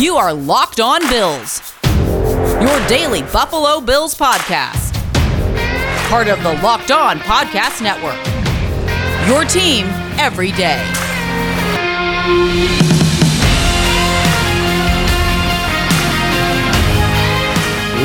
You are Locked On Bills, your daily Buffalo Bills podcast. Part of the Locked On Podcast Network. Your team every day.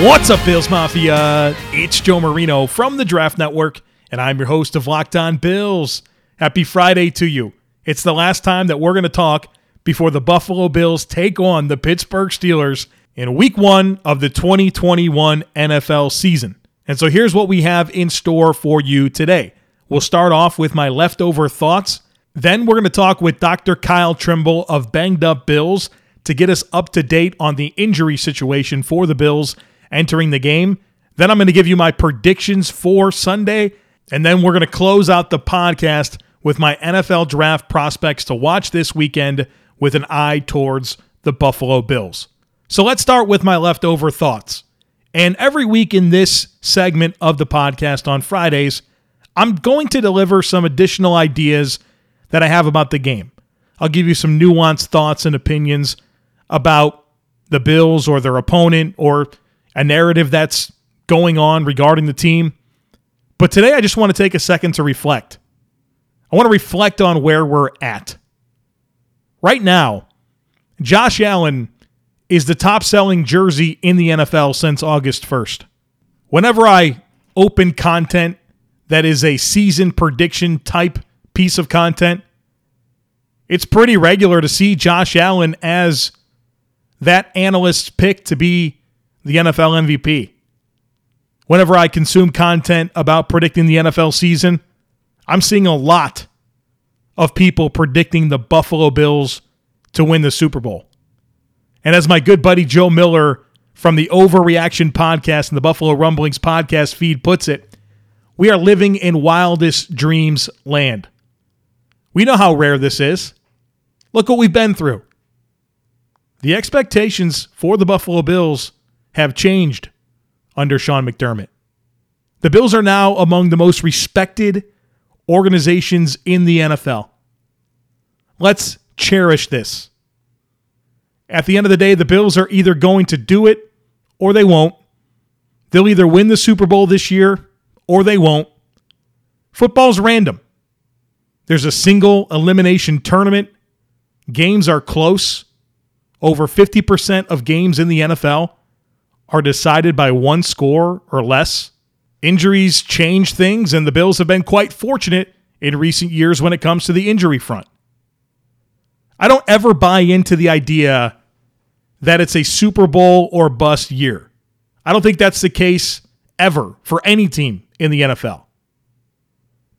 What's up, Bills Mafia? It's Joe Marino from the Draft Network, and I'm your host of Locked On Bills. Happy Friday to you. It's the last time that we're going to talk before the Buffalo Bills take on the Pittsburgh Steelers in week one of the 2021 NFL season. And so here's what we have in store for you today. We'll start off with my leftover thoughts. Then we're going to talk with Dr. Kyle Trimble of Banged Up Bills to get us up to date on the injury situation for the Bills entering the game. Then I'm going to give you my predictions for Sunday. And then we're going to close out the podcast with my NFL draft prospects to watch this weekend with an eye towards the Buffalo Bills. So let's start with my leftover thoughts. And every week in this segment of the podcast on Fridays, I'm going to deliver some additional ideas that I have about the game. I'll give you some nuanced thoughts and opinions about the Bills or their opponent or a narrative that's going on regarding the team. But today I just want to take a second to reflect. I want to reflect on where we're at. Right now, Josh Allen is the top selling jersey in the NFL since August 1st. Whenever I open content that is a season prediction type piece of content, it's pretty regular to see Josh Allen as that analyst's pick to be the NFL MVP. Whenever I consume content about predicting the NFL season, I'm seeing a lot of people predicting the Buffalo Bills to win the Super Bowl. And as my good buddy Joe Miller from the Overreaction podcast and the Buffalo Rumblings podcast feed puts it, we are living in wildest dreams land. We know how rare this is. Look what we've been through. The expectations for the Buffalo Bills have changed under Sean McDermott. The Bills are now among the most respected organizations in the NFL. Let's cherish this. At the end of the day, the Bills are either going to do it or they won't. They'll either win the Super Bowl this year or they won't. Football's random. There's a single elimination tournament. Games are close. Over 50% of games in the NFL are decided by one score or less. Injuries change things, and the Bills have been quite fortunate in recent years when it comes to the injury front. I don't ever buy into the idea that it's a Super Bowl or bust year. I don't think that's the case ever for any team in the NFL.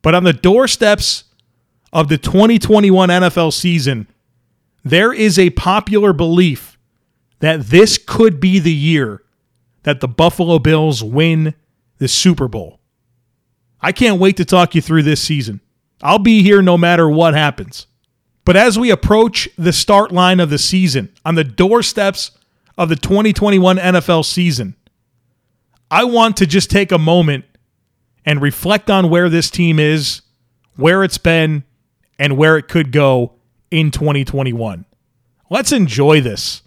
But on the doorsteps of the 2021 NFL season, there is a popular belief that this could be the year that the Buffalo Bills win the Super Bowl. I can't wait to talk you through this season. I'll be here no matter what happens. But as we approach the start line of the season, on the doorsteps of the 2021 NFL season, I want to just take a moment and reflect on where this team is, where it's been, and where it could go in 2021. Let's enjoy this.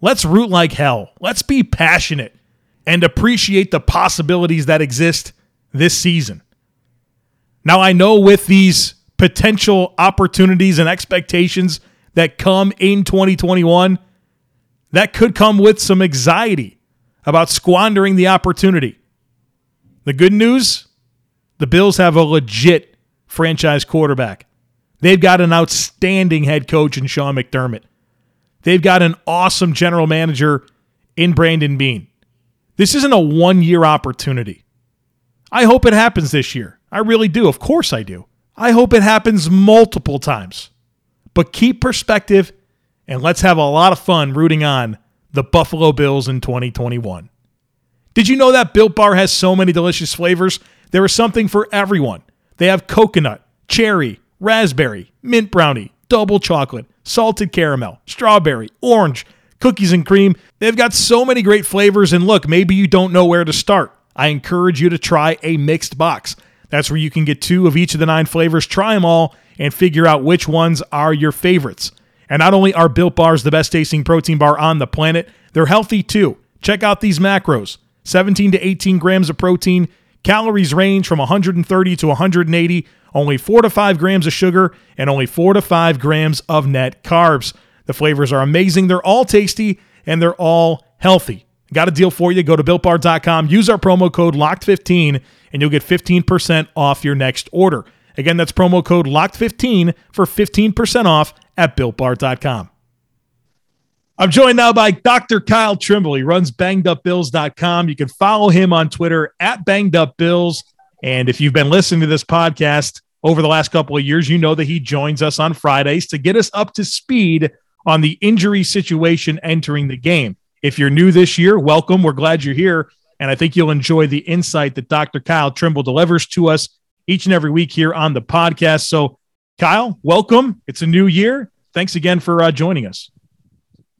Let's root like hell. Let's be passionate and appreciate the possibilities that exist this season. Now, I know with these potential opportunities and expectations that come in 2021, that could come with some anxiety about squandering the opportunity. The good news the Bills have a legit franchise quarterback. They've got an outstanding head coach in Sean McDermott. They've got an awesome general manager in Brandon Beane. This isn't a one year opportunity. I hope it happens this year. I really do. Of course I do. I hope it happens multiple times. But keep perspective and let's have a lot of fun rooting on the Buffalo Bills in 2021. Did you know that Built Bar has so many delicious flavors? There is something for everyone. They have coconut, cherry, raspberry, mint brownie, double chocolate, salted caramel, strawberry, orange, cookies and cream. They've got so many great flavors. And look, maybe you don't know where to start. I encourage you to try a mixed box. That's where you can get two of each of the nine flavors, try them all, and figure out which ones are your favorites. And not only are Built Bars the best tasting protein bar on the planet, they're healthy too. Check out these macros 17 to 18 grams of protein. Calories range from 130 to 180, only 4 to 5 grams of sugar, and only 4 to 5 grams of net carbs. The flavors are amazing. They're all tasty and they're all healthy. Got a deal for you. Go to builtbar.com, use our promo code LOCKED15, and you'll get 15% off your next order. Again, that's promo code LOCKED15 for 15% off at builtbar.com. I'm joined now by Dr. Kyle Trimble. He runs bangedupbills.com. You can follow him on Twitter at bangedupbills. And if you've been listening to this podcast over the last couple of years, you know that he joins us on Fridays to get us up to speed on the injury situation entering the game. If you're new this year, welcome. We're glad you're here. And I think you'll enjoy the insight that Dr. Kyle Trimble delivers to us each and every week here on the podcast. So, Kyle, welcome. It's a new year. Thanks again for uh, joining us.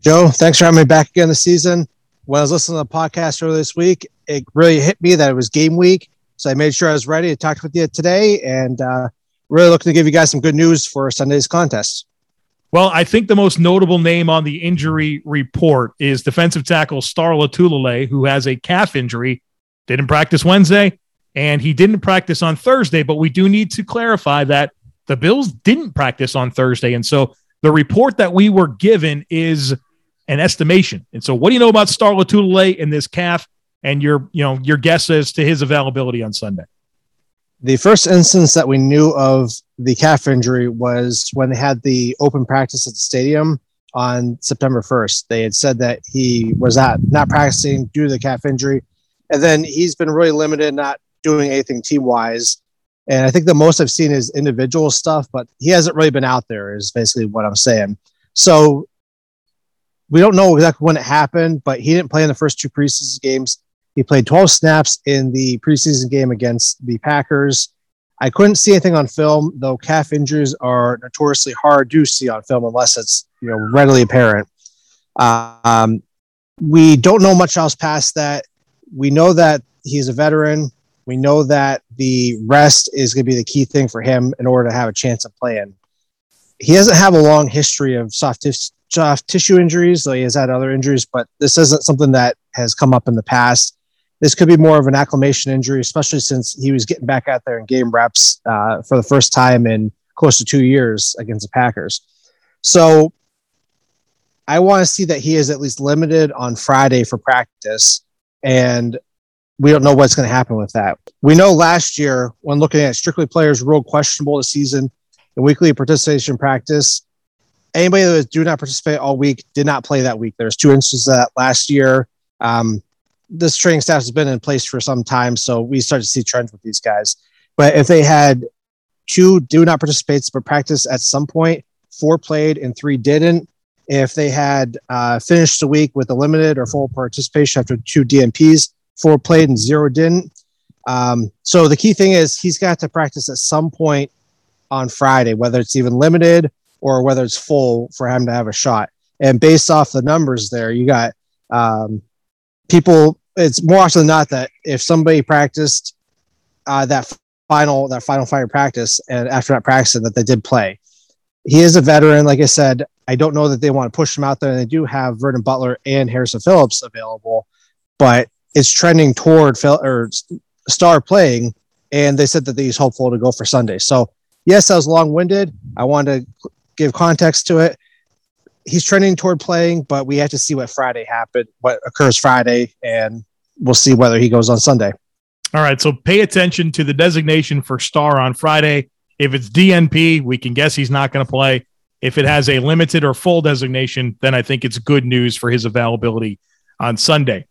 Joe, thanks for having me back again this season. When I was listening to the podcast earlier this week, it really hit me that it was game week. So I made sure I was ready to talk with you today and uh, really looking to give you guys some good news for Sunday's contest. Well, I think the most notable name on the injury report is defensive tackle Star Lotulelei, who has a calf injury, didn't practice Wednesday, and he didn't practice on Thursday. But we do need to clarify that the Bills didn't practice on Thursday. And so the report that we were given is an estimation. And so, what do you know about Star Lotulelei and this calf, and your you know your guess as to his availability on Sunday? The first instance that we knew of the calf injury was when they had the open practice at the stadium on September 1st. They had said that he was not not practicing due to the calf injury, and then he's been really limited, not doing anything team wise. And I think the most I've seen is individual stuff, but he hasn't really been out there. Is basically what I'm saying. So we don't know exactly when it happened, but he didn't play in the first two preseason games. He played 12 snaps in the preseason game against the Packers. I couldn't see anything on film, though calf injuries are notoriously hard to see on film unless it's you know readily apparent. Um, we don't know much else past that. We know that he's a veteran. We know that the rest is going to be the key thing for him in order to have a chance of playing. He doesn't have a long history of soft soft tissue injuries, though he has had other injuries, but this isn't something that has come up in the past. This could be more of an acclimation injury, especially since he was getting back out there in game reps uh, for the first time in close to two years against the Packers. So I want to see that he is at least limited on Friday for practice. And we don't know what's going to happen with that. We know last year, when looking at strictly players ruled questionable this season in weekly participation practice, anybody that do not participate all week did not play that week. There's two instances of that last year. Um, this training staff has been in place for some time, so we start to see trends with these guys. But if they had two do not participate but practice at some point, four played and three didn't. If they had uh, finished the week with a limited or full participation after two DNPs, four played and zero didn't. Um, so the key thing is he's got to practice at some point on Friday, whether it's even limited or whether it's full for him to have a shot. And based off the numbers there, you got um, people. It's more often than not that if somebody practiced uh, that final that final fire practice and after that practice that they did play. He is a veteran, like I said. I don't know that they want to push him out there. And they do have Vernon Butler and Harrison Phillips available, but it's trending toward Phil or Star playing. And they said that he's hopeful to go for Sunday. So yes, I was long winded. I wanted to give context to it. He's trending toward playing, but we have to see what Friday happened, what occurs Friday, and we'll see whether he goes on Sunday. All right, so pay attention to the designation for Star on Friday. If it's DNP, we can guess he's not going to play. If it has a limited or full designation, then I think it's good news for his availability on Sunday.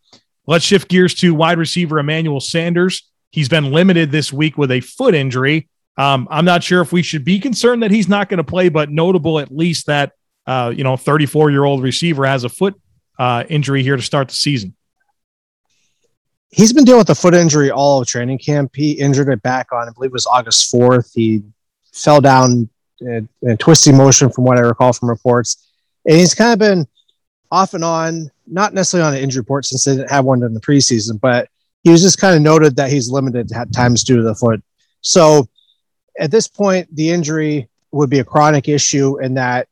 Let's shift gears to wide receiver Emmanuel Sanders. He's been limited this week with a foot injury. Um, I'm not sure if we should be concerned that he's not going to play, but notable at least that uh, you know 34 year old receiver has a foot uh, injury here to start the season. He's been dealing with a foot injury all of training camp. He injured it back on, I believe it was August 4th. He fell down in, a twisting motion, from what I recall from reports, and he's kind of been off and on, not necessarily on an injury report since they didn't have one in the preseason, but he was just kind of noted that he's limited at times due to the foot. So at this point, the injury would be a chronic issue in that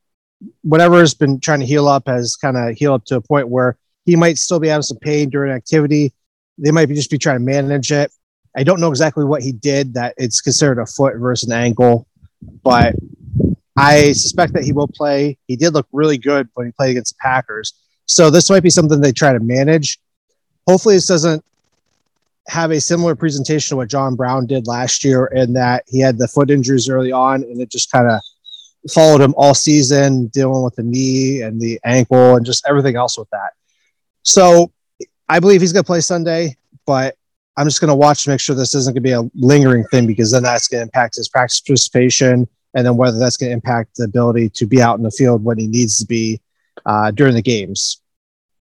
whatever has been trying to heal up has kind of healed up to a point where he might still be having some pain during activity. They might be just be trying to manage it. I don't know exactly what he did that it's considered a foot versus an ankle, but I suspect that he will play. He did look really good when he played against the Packers. So this might be something they try to manage. Hopefully, this doesn't have a similar presentation to what John Brown did last year in that he had the foot injuries early on and it just kind of followed him all season, dealing with the knee and the ankle and just everything else with that. So I believe he's going to play Sunday, but I'm just going to watch to make sure this isn't going to be a lingering thing because then that's going to impact his practice participation and then whether that's going to impact the ability to be out in the field when he needs to be uh, during the games.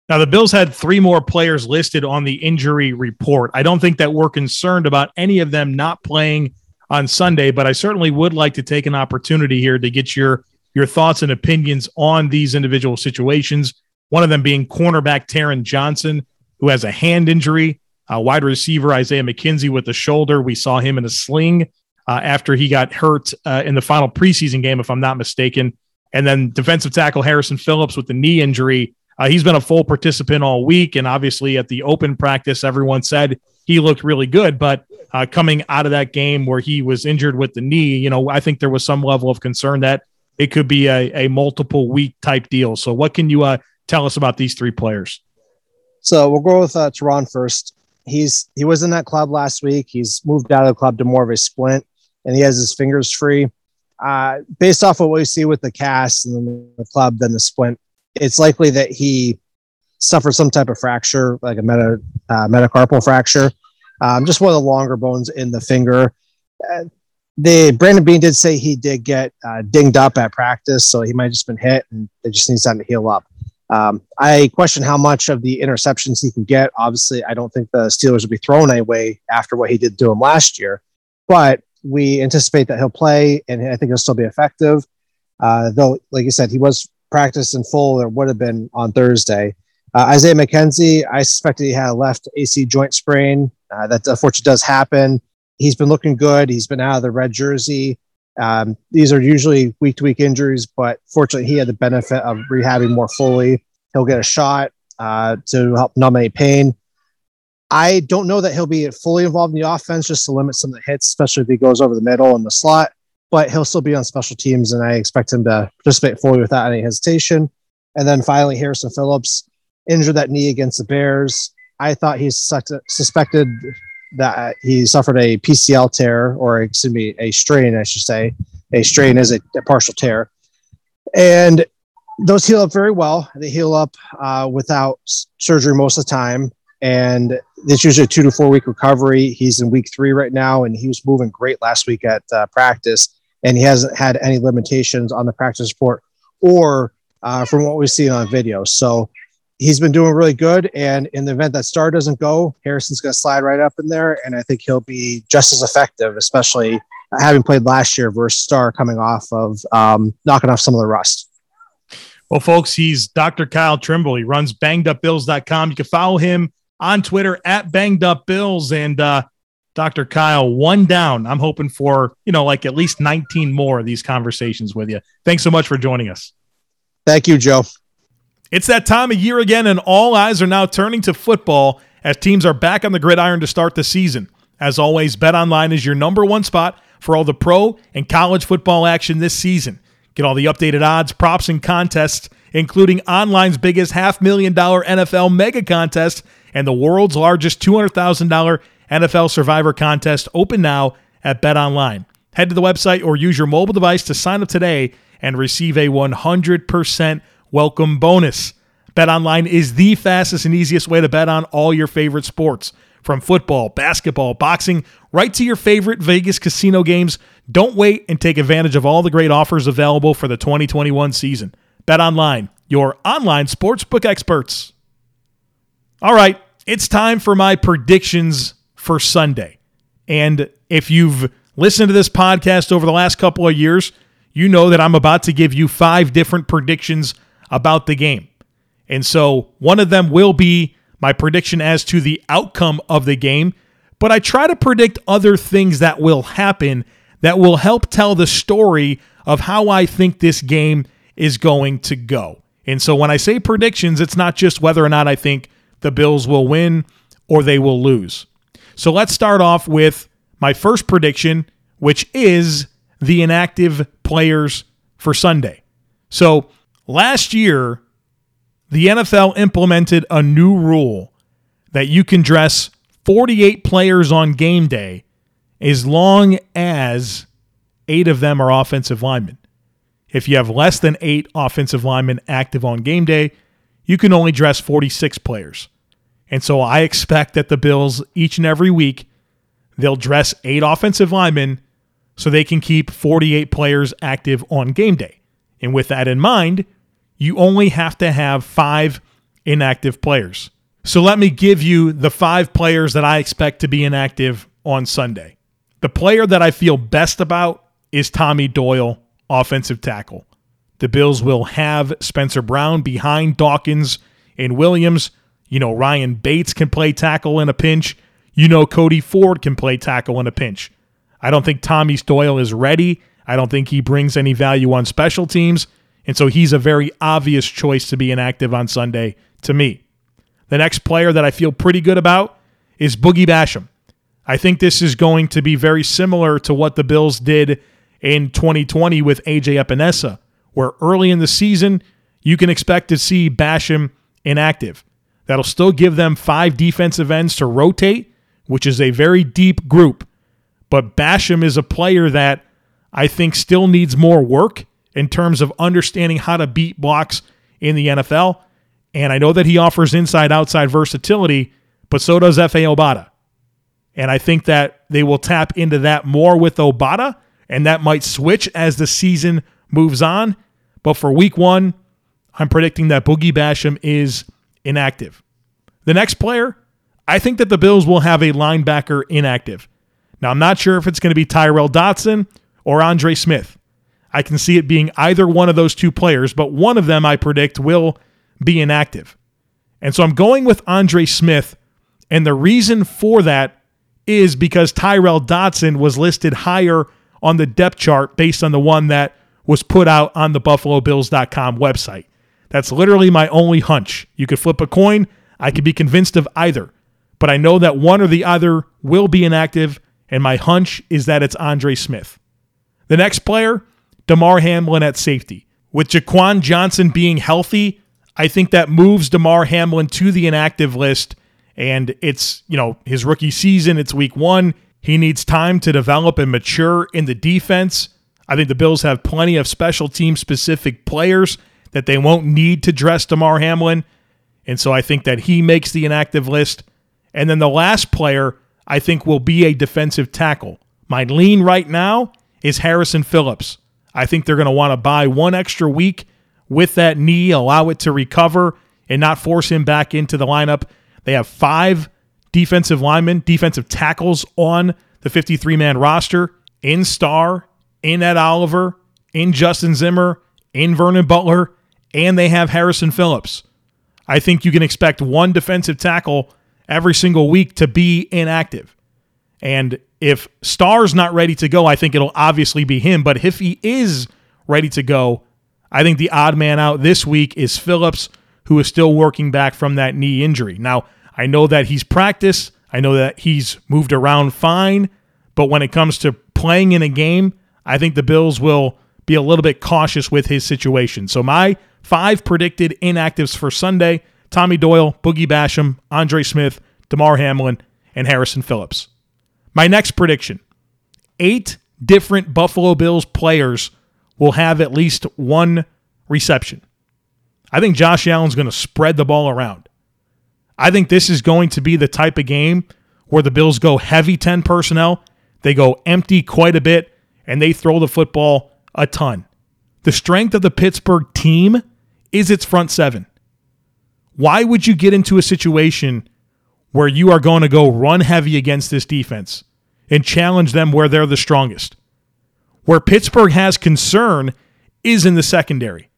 Now, the Bills had three more players listed on the injury report. I don't think that we're concerned about any of them not playing on Sunday, but I certainly would like to take an opportunity here to get your your thoughts and opinions on these individual situations. One of them being cornerback Taron Johnson, who has a hand injury, uh, wide receiver Isaiah McKenzie with the shoulder. We saw him in a sling uh, after he got hurt uh, in the final preseason game, if I'm not mistaken. And then defensive tackle Harrison Phillips with the knee injury. Uh, he's been a full participant all week. And obviously, at the open practice, everyone said he looked really good. But uh, coming out of that game where he was injured with the knee, you know, I think there was some level of concern that it could be a, a multiple week type deal. So, what can you uh, tell us about these three players? So, we'll go with uh, Taron first. He's he was in that club last week. He's moved out of the club to more of a splint, and he has his fingers free. Uh, based off of what we see with the cast and the club, then the splint, it's likely that he suffered some type of fracture, like a meta, uh, metacarpal fracture, um, just one of the longer bones in the finger. Uh, the Brandon Beane did say he did get uh, dinged up at practice, so he might have just been hit, and it just needs time to heal up. Um, I question how much of the interceptions he can get. Obviously, I don't think the Steelers will be thrown away after what he did to him last year, but we anticipate that he'll play, and I think he'll still be effective. Uh, though, like you said, he was practiced in full, or would have been on Thursday. Uh, Isaiah McKenzie, I suspected he had a left AC joint sprain. Uh, that unfortunately does happen. He's been looking good. He's been out of the red jersey. Um, these are usually week to week injuries, but fortunately, he had the benefit of rehabbing more fully. He'll get a shot uh, to help numb any pain. I don't know that he'll be fully involved in the offense just to limit some of the hits, especially if he goes over the middle and the slot, but he'll still be on special teams, and I expect him to participate fully without any hesitation. And then finally, Harrison Phillips injured that knee against the Bears. I thought he suspected that he suffered a PCL tear, or excuse me, a strain, I should say. A strain is a, a partial tear. And those heal up very well. They heal up uh, without surgery most of the time. And it's usually a two to four week recovery. He's in week three right now, and he was moving great last week at uh, practice. And he hasn't had any limitations on the practice report or uh, from what we've seen on video. So he's been doing really good. And in the event that Star doesn't go, Harrison's going to slide right up in there. And I think he'll be just as effective, especially having played last year versus Star coming off of um, knocking off some of the rust. Well, folks, he's Dr. Kyle Trimble. He runs bangedupbills.com. You can follow him on Twitter at bangedupbills. And uh, Dr. Kyle, one down. I'm hoping for, you know, like at least 19 more of these conversations with you. Thanks so much for joining us. Thank you, Joe. It's that time of year again, and all eyes are now turning to football as teams are back on the gridiron to start the season. As always, BetOnline is your number one spot for all the pro and college football action this season. Get all the updated odds, props, and contests, including online's biggest half million dollar NFL mega contest and the world's largest $200,000 NFL Survivor contest open now at BetOnline. Head to the website or use your mobile device to sign up today and receive a 100% welcome bonus. BetOnline is the fastest and easiest way to bet on all your favorite sports. From football, basketball, boxing, right to your favorite Vegas casino games. Don't wait and take advantage of all the great offers available for the 2021 season. BetOnline, your online sportsbook experts. All right, it's time for my predictions for Sunday. And if you've listened to this podcast over the last couple of years, you know that I'm about to give you five different predictions about the game. And so one of them will be my prediction as to the outcome of the game, but I try to predict other things that will happen that will help tell the story of how I think this game is going to go. And so when I say predictions, it's not just whether or not I think the Bills will win or they will lose. So let's start off with my first prediction, which is the inactive players for Sunday. So last year, the NFL implemented a new rule that you can dress 48 players on game day as long as eight of them are offensive linemen. If you have less than eight offensive linemen active on game day, you can only dress 46 players. And so I expect that the Bills, each and every week, they'll dress eight offensive linemen so they can keep 48 players active on game day. And with that in mind, you only have to have five inactive players. So let me give you the five players that I expect to be inactive on Sunday. The player that I feel best about is Tommy Doyle, offensive tackle. The Bills will have Spencer Brown behind Dawkins and Williams. You know, Ryan Bates can play tackle in a pinch. You know, Cody Ford can play tackle in a pinch. I don't think Tommy Doyle is ready. I don't think he brings any value on special teams. And so he's a very obvious choice to be inactive on Sunday to me. The next player that I feel pretty good about is Boogie Basham. I think this is going to be very similar to what the Bills did in 2020 with AJ Epenesa, where early in the season, you can expect to see Basham inactive. That'll still give them five defensive ends to rotate, which is a very deep group. But Basham is a player that I think still needs more work in terms of understanding how to beat blocks in the NFL. And I know that he offers inside outside versatility, but so does Efe Obada. And I think that they will tap into that more with Obada, and that might switch as the season moves on. But for week one, I'm predicting that Boogie Basham is inactive. The next player, I think that the Bills will have a linebacker inactive. Now, I'm not sure if it's going to be Tyrel Dodson or Andre Smith. I can see it being either one of those two players, but one of them I predict will be inactive. And so I'm going with Andre Smith. And the reason for that is because Tyrel Dodson was listed higher on the depth chart based on the one that was put out on the BuffaloBills.com website. That's literally my only hunch. You could flip a coin. I could be convinced of either. But I know that one or the other will be inactive, and my hunch is that it's Andre Smith. The next player, Damar Hamlin at safety. With Jaquan Johnson being healthy, I think that moves Damar Hamlin to the inactive list. And it's, you know, his rookie season, it's week one. He needs time to develop and mature in the defense. I think the Bills have plenty of special team specific players that they won't need to dress Damar Hamlin. And so I think that he makes the inactive list. And then the last player I think will be a defensive tackle. My lean right now is Harrison Phillips. I think they're going to want to buy one extra week with that knee, allow it to recover, and not force him back into the lineup. They have five defensive linemen, defensive tackles on the 53 man roster in Star, in Ed Oliver, in Justin Zimmer, in Vernon Butler, and they have Harrison Phillips. I think you can expect one defensive tackle every single week to be inactive. And if Star's not ready to go, I think it'll obviously be him. But if he is ready to go, I think the odd man out this week is Phillips, who is still working back from that knee injury. Now, I know that he's practiced, I know that he's moved around fine, but when it comes to playing in a game, I think the Bills will be a little bit cautious with his situation. So, my five predicted inactives for Sunday Tommy Doyle, Boogie Basham, Andre Smith, Damar Hamlin, and Harrison Phillips. My next prediction eight different Buffalo Bills players will have at least one reception. I think Josh Allen's going to spread the ball around. I think this is going to be the type of game where the Bills go heavy 10 personnel, they go empty quite a bit, and they throw the football a ton. The strength of the Pittsburgh team is its front seven. Why would you get into a situation where you are going to go run heavy against this defense and challenge them where they're the strongest. Where Pittsburgh has concern is in the secondary.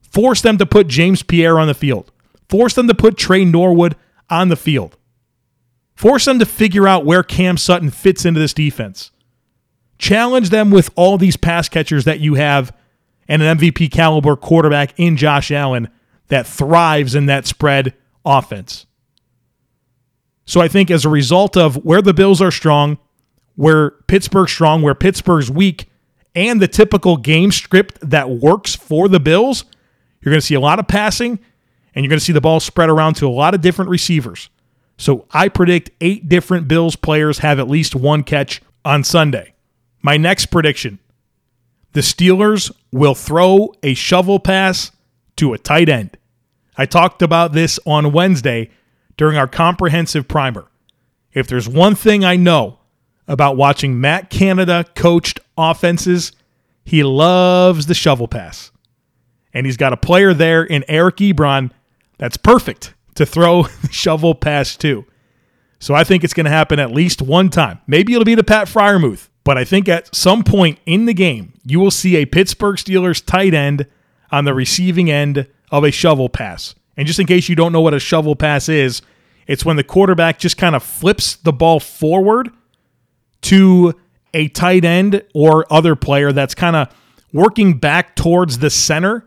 Force them to put James Pierre on the field. Force them to put Tre Norwood on the field. Force them to figure out where Cam Sutton fits into this defense. Challenge them with all these pass catchers that you have and an MVP caliber quarterback in Josh Allen that thrives in that spread offense. So I think as a result of where the Bills are strong, where Pittsburgh's strong, where Pittsburgh's weak, and the typical game script that works for the Bills, you're going to see a lot of passing and you're going to see the ball spread around to a lot of different receivers. So I predict eight different Bills players have at least one catch on Sunday. My next prediction the Steelers will throw a shovel pass to a tight end. I talked about this on Wednesday during our comprehensive primer. If there's one thing I know about watching Matt Canada coached offenses, he loves the shovel pass. And he's got a player there in Eric Ebron that's perfect to throw the shovel pass to. So I think it's going to happen at least one time. Maybe it'll be to Pat Freiermuth, but I think at some point in the game, you will see a Pittsburgh Steelers tight end on the receiving end of a shovel pass. And just in case you don't know what a shovel pass is, it's when the quarterback just kind of flips the ball forward to a tight end or other player that's kind of working back towards the center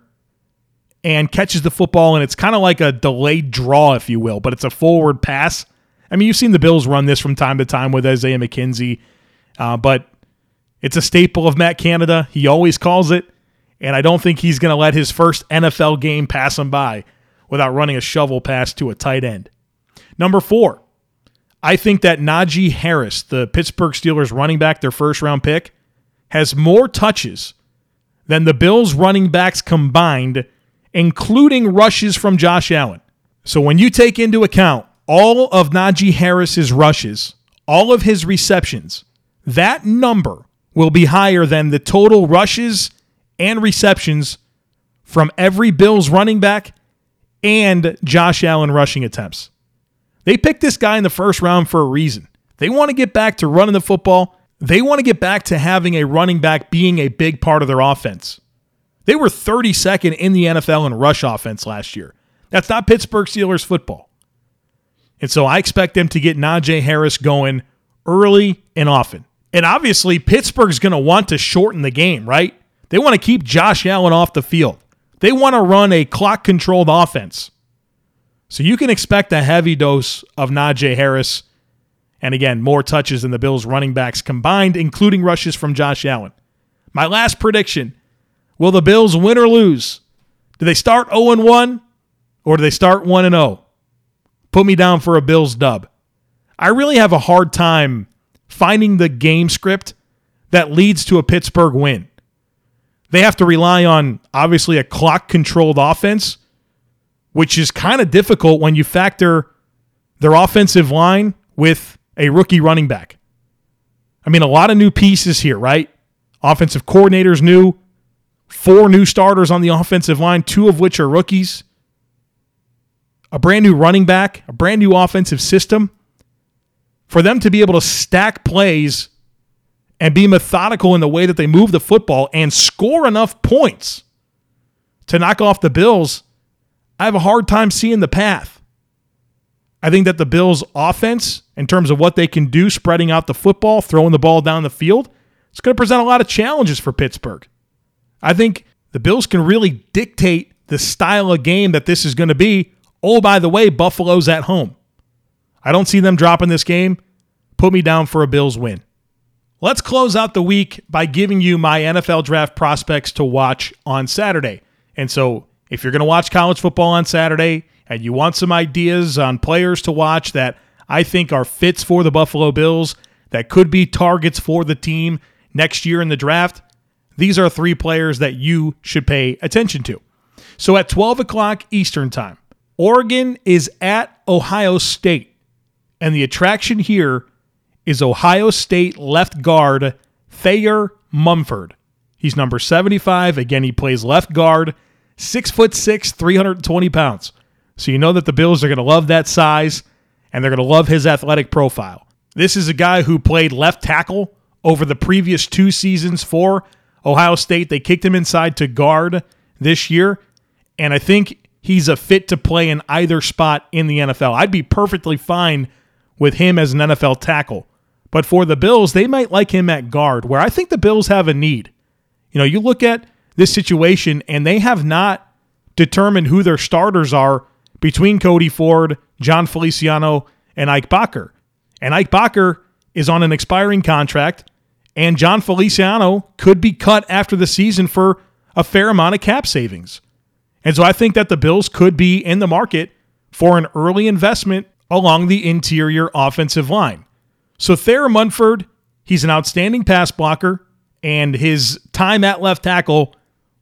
and catches the football. And it's kind of like a delayed draw, if you will, but it's a forward pass. I mean, you've seen the Bills run this from time to time with Isaiah McKenzie, uh, but it's a staple of Matt Canada. He always calls it, and I don't think he's going to let his first NFL game pass him by without running a shovel pass to a tight end. Number four, I think that Najee Harris, the Pittsburgh Steelers running back, their first round pick, has more touches than the Bills running backs combined, including rushes from Josh Allen. So when you take into account all of Najee Harris's rushes, all of his receptions, that number will be higher than the total rushes and receptions from every Bills running back and Josh Allen rushing attempts. They picked this guy in the first round for a reason. They want to get back to running the football. They want to get back to having a running back being a big part of their offense. They were 32nd in the NFL in rush offense last year. That's not Pittsburgh Steelers football. And so I expect them to get Najee Harris going early and often. And obviously, Pittsburgh's going to want to shorten the game, right? They want to keep Josh Allen off the field. They want to run a clock controlled offense. So you can expect a heavy dose of Najee Harris. And again, more touches than the Bills running backs combined, including rushes from Josh Allen. My last prediction will the Bills win or lose? Do they start 0 1 or do they start 1 0? Put me down for a Bills dub. I really have a hard time finding the game script that leads to a Pittsburgh win. They have to rely on, obviously, a clock controlled offense which is kind of difficult when you factor their offensive line with a rookie running back. I mean, a lot of new pieces here, right? Offensive coordinators new, four new starters on the offensive line, two of which are rookies, a brand new running back, a brand new offensive system. For them to be able to stack plays and be methodical in the way that they move the football and score enough points to knock off the Bills I have a hard time seeing the path. I think that the Bills' offense, in terms of what they can do, spreading out the football, throwing the ball down the field, it's going to present a lot of challenges for Pittsburgh. I think the Bills can really dictate the style of game that this is going to be. Oh, by the way, Buffalo's at home. I don't see them dropping this game. Put me down for a Bills win. Let's close out the week by giving you my NFL draft prospects to watch on Saturday. And so if you're going to watch college football on Saturday and you want some ideas on players to watch that I think are fits for the Buffalo Bills, that could be targets for the team next year in the draft, these are three players that you should pay attention to. So at 12 o'clock Eastern Time, Oregon is at Ohio State. And the attraction here is Ohio State left guard Thayer Munford. He's number 75. Again, he plays left guard. Six foot six, 320 pounds. So you know that the Bills are going to love that size and they're going to love his athletic profile. This is a guy who played left tackle over the previous two seasons for Ohio State. They kicked him inside to guard this year. And I think he's a fit to play in either spot in the NFL. I'd be perfectly fine with him as an NFL tackle. But for the Bills, they might like him at guard, where I think the Bills have a need. You know, you look at this situation, and they have not determined who their starters are between Cody Ford, Jon Feliciano, and Ike Boettger. And Ike Boettger is on an expiring contract, and Jon Feliciano could be cut after the season for a fair amount of cap savings. And so I think that the Bills could be in the market for an early investment along the interior offensive line. So Thayer Munford, he's an outstanding pass blocker, and his time at left tackle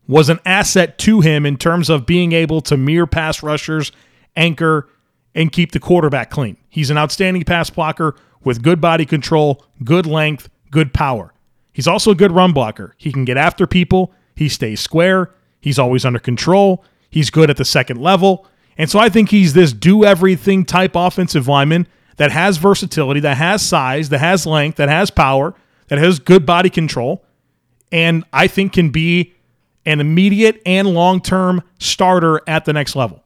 was an asset to him in terms of being able to mirror pass rushers, anchor, and keep the quarterback clean. He's an outstanding pass blocker with good body control, good length, good power. He's also a good run blocker. He can get after people, he stays square, he's always under control, he's good at the second level. And so I think he's this do everything type offensive lineman that has versatility, that has size, that has length, that has power, that has good body control, and I think can be an immediate and long term starter at the next level.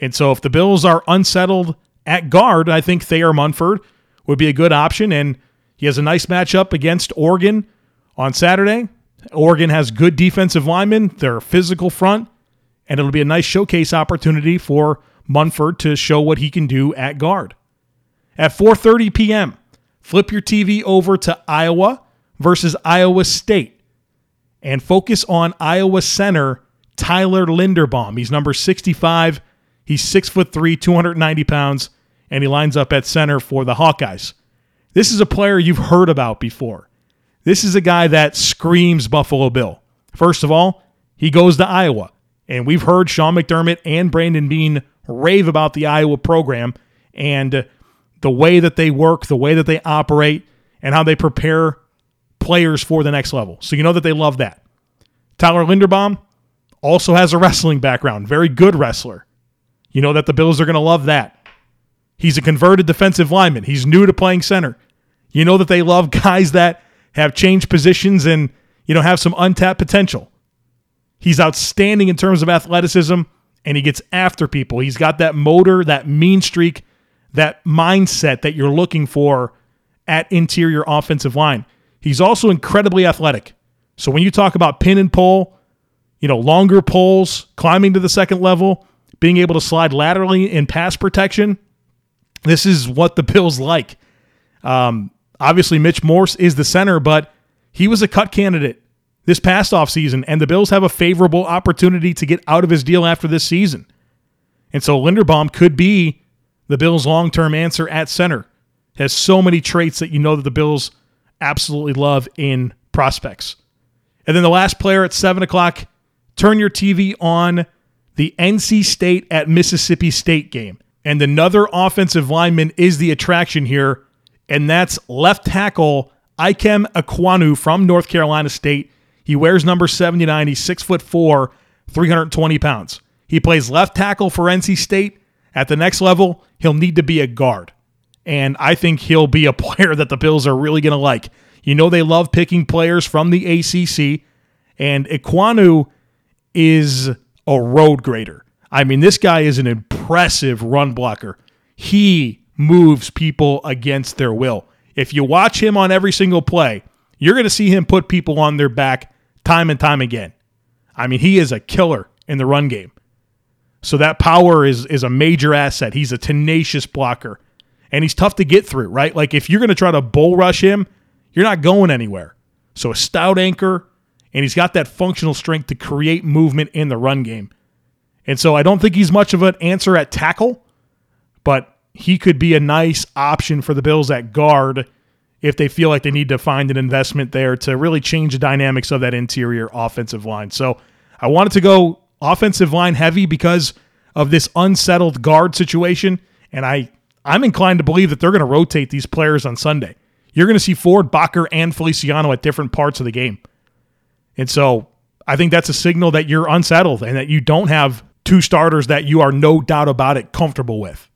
And so if the Bills are unsettled at guard, I think Thayer Munford would be a good option. And he has a nice matchup against Oregon on Saturday. Oregon has good defensive linemen, they're a physical front, and it'll be a nice showcase opportunity for Munford to show what he can do at guard. At 4:30 p.m., flip your TV over to Iowa versus Iowa State and focus on Iowa center Tyler Linderbaum. He's number 65. He's six foot three, 290 pounds, and he lines up at center for the Hawkeyes. This is a player you've heard about before. This is a guy that screams Buffalo Bill. First of all, he goes to Iowa, and we've heard Sean McDermott and Brandon Beane rave about the Iowa program and the way that they work, the way that they operate, and how they prepare players for the next level. So you know that they love that. Tyler Linderbaum also has a wrestling background, very good wrestler. You know that the Bills are going to love that. He's a converted defensive lineman. He's new to playing center. You know that they love guys that have changed positions and, you know, have some untapped potential. He's outstanding in terms of athleticism and he gets after people. He's got that motor, that mean streak, that mindset that you're looking for at interior offensive line. He's also incredibly athletic. So when you talk about pin and pull, you know, longer pulls, climbing to the second level, being able to slide laterally in pass protection, this is what the Bills like. Um, obviously, Mitch Morse is the center, but he was a cut candidate this past offseason, and the Bills have a favorable opportunity to get out of his deal after this season. And so Linderbaum could be the Bills' long term answer at center. Has so many traits that you know that the Bills absolutely love in prospects. And then the last player at 7 o'clock, turn your TV on the NC State at Mississippi State game. And another offensive lineman is the attraction here, and that's left tackle Ikem Ekwonu from North Carolina State. He wears number 79. He's six foot four, 320 pounds. He plays left tackle for NC State. At the next level, he'll need to be a guard. And I think he'll be a player that the Bills are really going to like. You know, they love picking players from the ACC, and Ekwonu is a road grader. I mean, this guy is an impressive run blocker. He moves people against their will. If you watch him on every single play, you're going to see him put people on their back time and time again. I mean, he is a killer in the run game. So that power is is a major asset. He's a tenacious blocker. And he's tough to get through, right? Like if you're going to try to bull rush him, you're not going anywhere. So a stout anchor, and he's got that functional strength to create movement in the run game. And so I don't think he's much of an answer at tackle, but he could be a nice option for the Bills at guard if they feel like they need to find an investment there to really change the dynamics of that interior offensive line. So I wanted to go offensive line heavy because of this unsettled guard situation. And I, I'm inclined to believe that they're going to rotate these players on Sunday. You're going to see Ford, Boettger, and Feliciano at different parts of the game. And so I think that's a signal that you're unsettled and that you don't have two starters that you are no doubt about it comfortable with.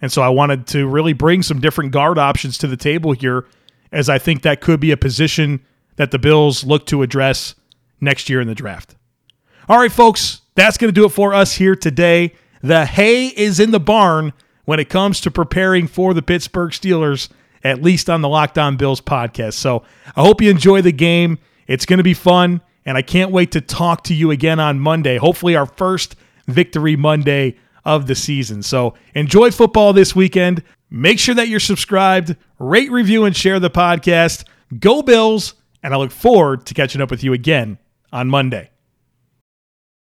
And so I wanted to really bring some different guard options to the table here, as I think that could be a position that the Bills look to address next year in the draft. All right, folks, that's going to do it for us here today. The hay is in the barn when it comes to preparing for the Pittsburgh Steelers, at least on the Locked On Bills podcast. So I hope you enjoy the game. It's going to be fun And I can't wait to talk to you again on Monday. Hopefully, our first victory Monday of the season. So enjoy football this weekend. Make sure that you're subscribed, rate, review, and share the podcast. Go Bills. And I look forward to catching up with you again on Monday.